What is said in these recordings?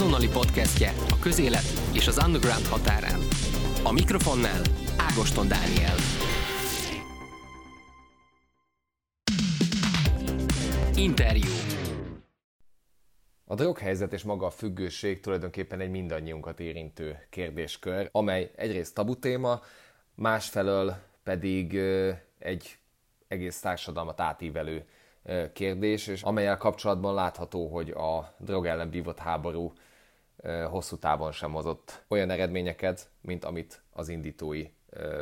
azonnali podcastje a közélet és az underground határán. A mikrofonnál Ágoston Dániel. Interjú. A droghelyzet és maga a függőség tulajdonképpen egy mindannyiunkat érintő kérdéskör, amely egyrészt tabu téma, másfelől pedig egy egész társadalmat átívelő kérdés, és amelyel kapcsolatban látható, hogy a drog ellen vívott háború hosszú távon sem hozott olyan eredményeket, mint amit az indítói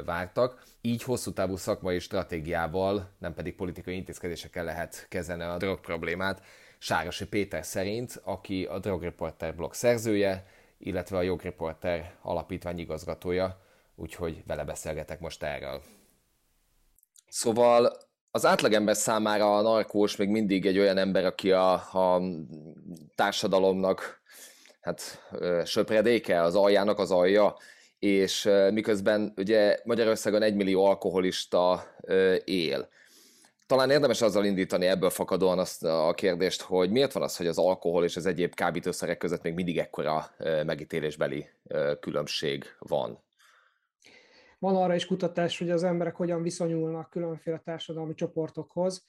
vártak. Így hosszú távú szakmai stratégiával, nem pedig politikai intézkedésekkel lehet kezelni a drog problémát. Sárosi Péter szerint, aki a Drogreporter blog szerzője, illetve a Jogreporter alapítvány igazgatója, úgyhogy vele beszélgetek most erről. Szóval az átlagember számára a narkós még mindig egy olyan ember, aki a, a társadalomnak hát söpredéke, az aljának az alja, és miközben ugye Magyarországon egy millió alkoholista él. Talán érdemes azzal indítani ebből fakadóan azt a kérdést, hogy miért van az, hogy az alkohol és az egyéb kábítószerek között még mindig ekkora megítélésbeli különbség van? Van arra is kutatás, hogy az emberek hogyan viszonyulnak különféle társadalmi csoportokhoz.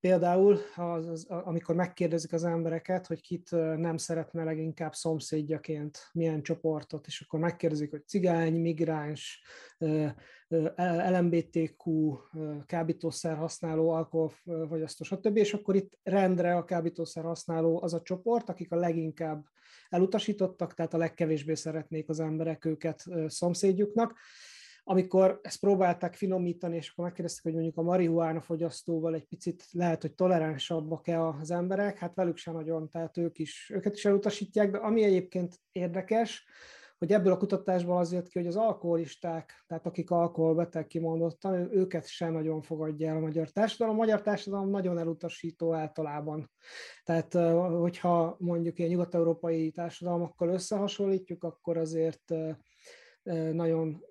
Például, az, az, amikor megkérdezik az embereket, hogy kit nem szeretne leginkább szomszédjaként, milyen csoportot, és akkor megkérdezik, hogy cigány, migráns, LMBTQ, kábítószer használó, alkoholfogyasztó, stb. És akkor itt rendre a kábítószer használó az a csoport, akik a leginkább elutasítottak, tehát a legkevésbé szeretnék az emberek őket szomszédjuknak amikor ezt próbálták finomítani, és akkor megkérdezték, hogy mondjuk a marihuána fogyasztóval egy picit lehet, hogy toleránsabbak-e az emberek, hát velük sem nagyon, tehát ők is, őket is elutasítják, de ami egyébként érdekes, hogy ebből a kutatásból az jött ki, hogy az alkoholisták, tehát akik alkoholbeteg kimondottan, őket sem nagyon fogadja el a magyar társadalom. A magyar társadalom nagyon elutasító általában. Tehát, hogyha mondjuk ilyen nyugat-európai társadalmakkal összehasonlítjuk, akkor azért nagyon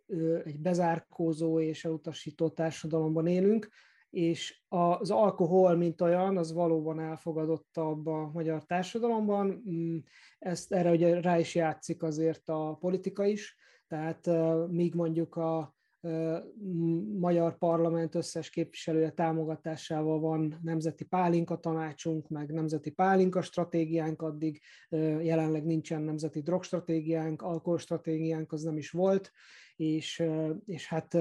egy bezárkózó és elutasító társadalomban élünk, és az alkohol, mint olyan, az valóban elfogadottabb a magyar társadalomban. Mm, ezt erre ugye rá is játszik azért a politika is, tehát míg mondjuk a magyar parlament összes képviselője támogatásával van nemzeti pálinka tanácsunk, meg nemzeti pálinka stratégiánk, addig jelenleg nincsen nemzeti drogstratégiánk, alkoholstratégiánk, az nem is volt, és, és hát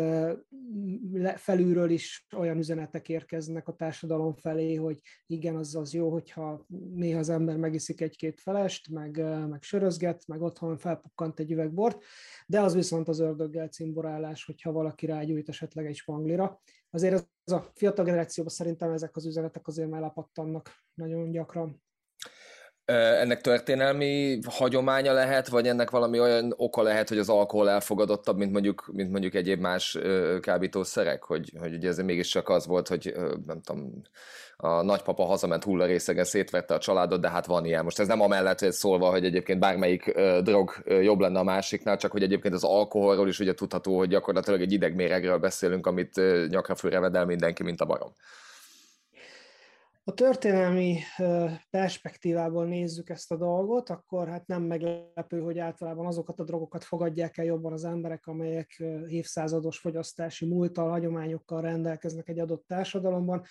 felülről is olyan üzenetek érkeznek a társadalom felé, hogy igen, az az jó, hogyha néha az ember megiszik egy-két felest, meg, meg sörözget, meg otthon felpukkant egy üvegbort, de az viszont az ördöggel cimborálás, hogyha valaki rágyújt esetleg egy spanglira. Azért ez a fiatal generációban szerintem ezek az üzenetek azért mellapattannak nagyon gyakran. Ennek történelmi hagyománya lehet, vagy ennek valami olyan oka lehet, hogy az alkohol elfogadottabb, mint mondjuk, mint mondjuk egyéb más kábítószerek? Hogy, hogy ugye ez mégiscsak az volt, hogy nem tudom, a nagypapa hazament hullarészegen, szétvette a családot, de hát van ilyen. Most ez nem amellett hogy szólva, hogy egyébként bármelyik drog jobb lenne a másiknál, csak hogy egyébként az alkoholról is ugye tudható, hogy gyakorlatilag egy idegméregről beszélünk, amit nyakra főre vedel mindenki, mint a barom. A történelmi perspektívából nézzük ezt a dolgot, akkor hát nem meglepő, hogy általában azokat a drogokat fogadják el jobban az emberek, amelyek évszázados fogyasztási múltal, hagyományokkal rendelkeznek egy adott társadalomban.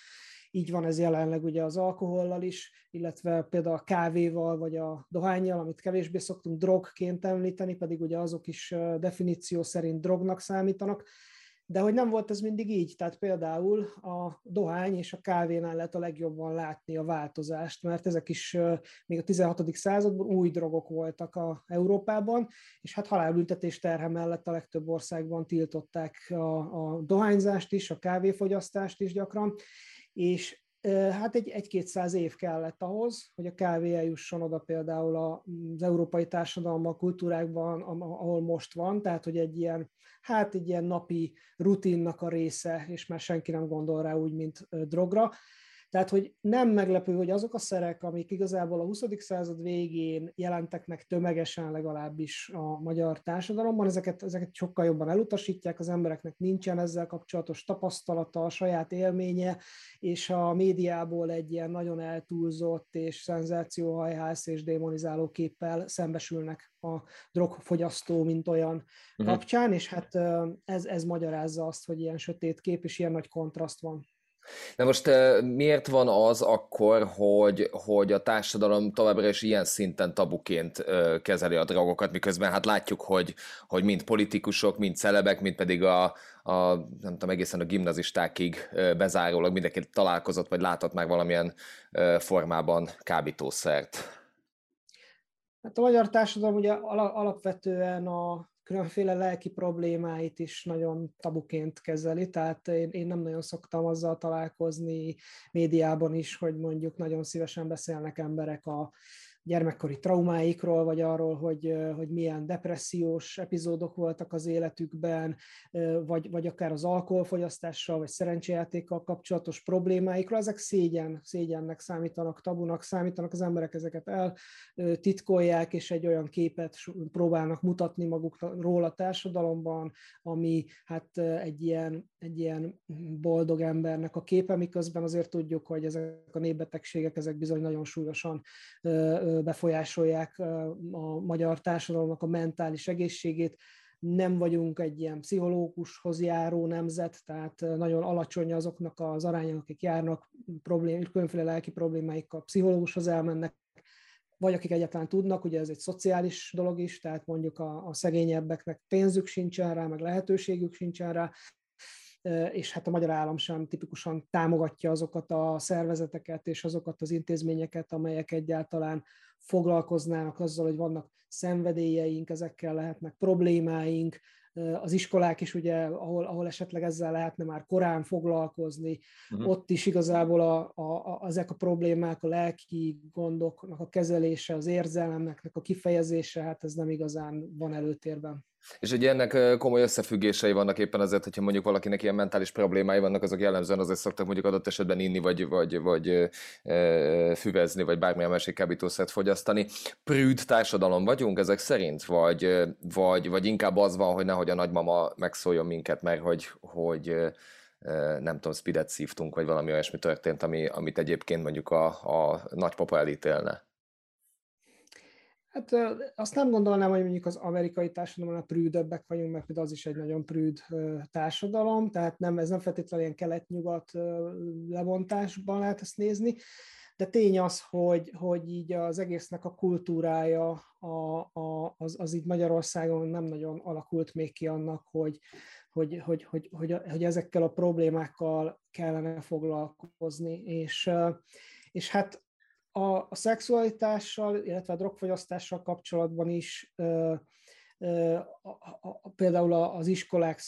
Így van ez jelenleg ugye az alkohollal is, illetve például a kávéval vagy a dohányjal, amit kevésbé szoktunk drogként említeni, pedig ugye azok is definíció szerint drognak számítanak de hogy nem volt ez mindig így, tehát például a dohány és a kávénál lehet a legjobban látni a változást, mert ezek is még a 16. században új drogok voltak a Európában, és hát halálbüntetés terhe mellett a legtöbb országban tiltották a, a dohányzást is, a kávéfogyasztást is gyakran, és Hát egy, egy-kétszáz év kellett ahhoz, hogy a kávé eljusson oda például az európai társadalmak, kultúrákban, ahol most van, tehát hogy egy ilyen, hát egy ilyen napi rutinnak a része, és már senki nem gondol rá úgy, mint drogra. Tehát, hogy nem meglepő, hogy azok a szerek, amik igazából a 20. század végén jelentek meg tömegesen legalábbis a magyar társadalomban, ezeket, ezeket sokkal jobban elutasítják, az embereknek nincsen ezzel kapcsolatos tapasztalata, a saját élménye, és a médiából egy ilyen nagyon eltúlzott és szenzációhajhász és démonizáló képpel szembesülnek a drogfogyasztó, mint olyan uh-huh. kapcsán, és hát ez, ez magyarázza azt, hogy ilyen sötét kép és ilyen nagy kontraszt van. Na most miért van az akkor, hogy, hogy a társadalom továbbra is ilyen szinten tabuként kezeli a drogokat, miközben hát látjuk, hogy, hogy mind politikusok, mind celebek, mind pedig a, a nem tudom, egészen a gimnazistákig bezárólag mindenki találkozott, vagy látott már valamilyen formában kábítószert. Hát a magyar társadalom ugye alapvetően a különféle lelki problémáit is nagyon tabuként kezeli, tehát én, én nem nagyon szoktam azzal találkozni médiában is, hogy mondjuk nagyon szívesen beszélnek emberek a gyermekkori traumáikról, vagy arról, hogy, hogy milyen depressziós epizódok voltak az életükben, vagy, vagy akár az alkoholfogyasztással, vagy szerencsejátékkal kapcsolatos problémáikról. Ezek szégyen, szégyennek számítanak, tabunak számítanak, az emberek ezeket eltitkolják, és egy olyan képet próbálnak mutatni magukról a társadalomban, ami hát egy ilyen, egy ilyen boldog embernek a képe, miközben azért tudjuk, hogy ezek a népbetegségek, ezek bizony nagyon súlyosan befolyásolják a magyar társadalomnak a mentális egészségét. Nem vagyunk egy ilyen pszichológushoz járó nemzet, tehát nagyon alacsony azoknak az arányok, akik járnak problém, különféle lelki problémáikkal pszichológushoz elmennek, vagy akik egyáltalán tudnak, ugye ez egy szociális dolog is, tehát mondjuk a, a szegényebbeknek pénzük sincsen rá, meg lehetőségük sincsen rá, és hát a magyar állam sem tipikusan támogatja azokat a szervezeteket és azokat az intézményeket, amelyek egyáltalán foglalkoznának azzal, hogy vannak szenvedélyeink, ezekkel lehetnek problémáink, az iskolák is ugye, ahol, ahol esetleg ezzel lehetne már korán foglalkozni, uh-huh. ott is igazából a, a, a, ezek a problémák, a lelki gondoknak a kezelése, az érzelmeknek a kifejezése, hát ez nem igazán van előtérben. És ugye ennek komoly összefüggései vannak éppen azért, hogyha mondjuk valakinek ilyen mentális problémái vannak, azok jellemzően azért szoktak mondjuk adott esetben inni, vagy, vagy, vagy e, füvezni, vagy bármilyen másik kábítószert fogyasztani. Prűd társadalom vagyunk ezek szerint? Vagy, vagy, vagy inkább az van, hogy nehogy a nagymama megszóljon minket, mert hogy, hogy nem tudom, speedet szívtunk, vagy valami olyasmi történt, ami, amit egyébként mondjuk a, a nagypapa elítélne? Hát azt nem gondolnám, hogy mondjuk az amerikai társadalomban a vagyunk, mert az is egy nagyon prűd társadalom, tehát nem, ez nem feltétlenül ilyen kelet-nyugat lebontásban lehet ezt nézni, de tény az, hogy, hogy így az egésznek a kultúrája a, a, az, az így Magyarországon nem nagyon alakult még ki annak, hogy, hogy, hogy, hogy, hogy, hogy ezekkel a problémákkal kellene foglalkozni, és, és hát a, a szexualitással, illetve a drogfogyasztással kapcsolatban is ö, ö, a, a, például az iskolák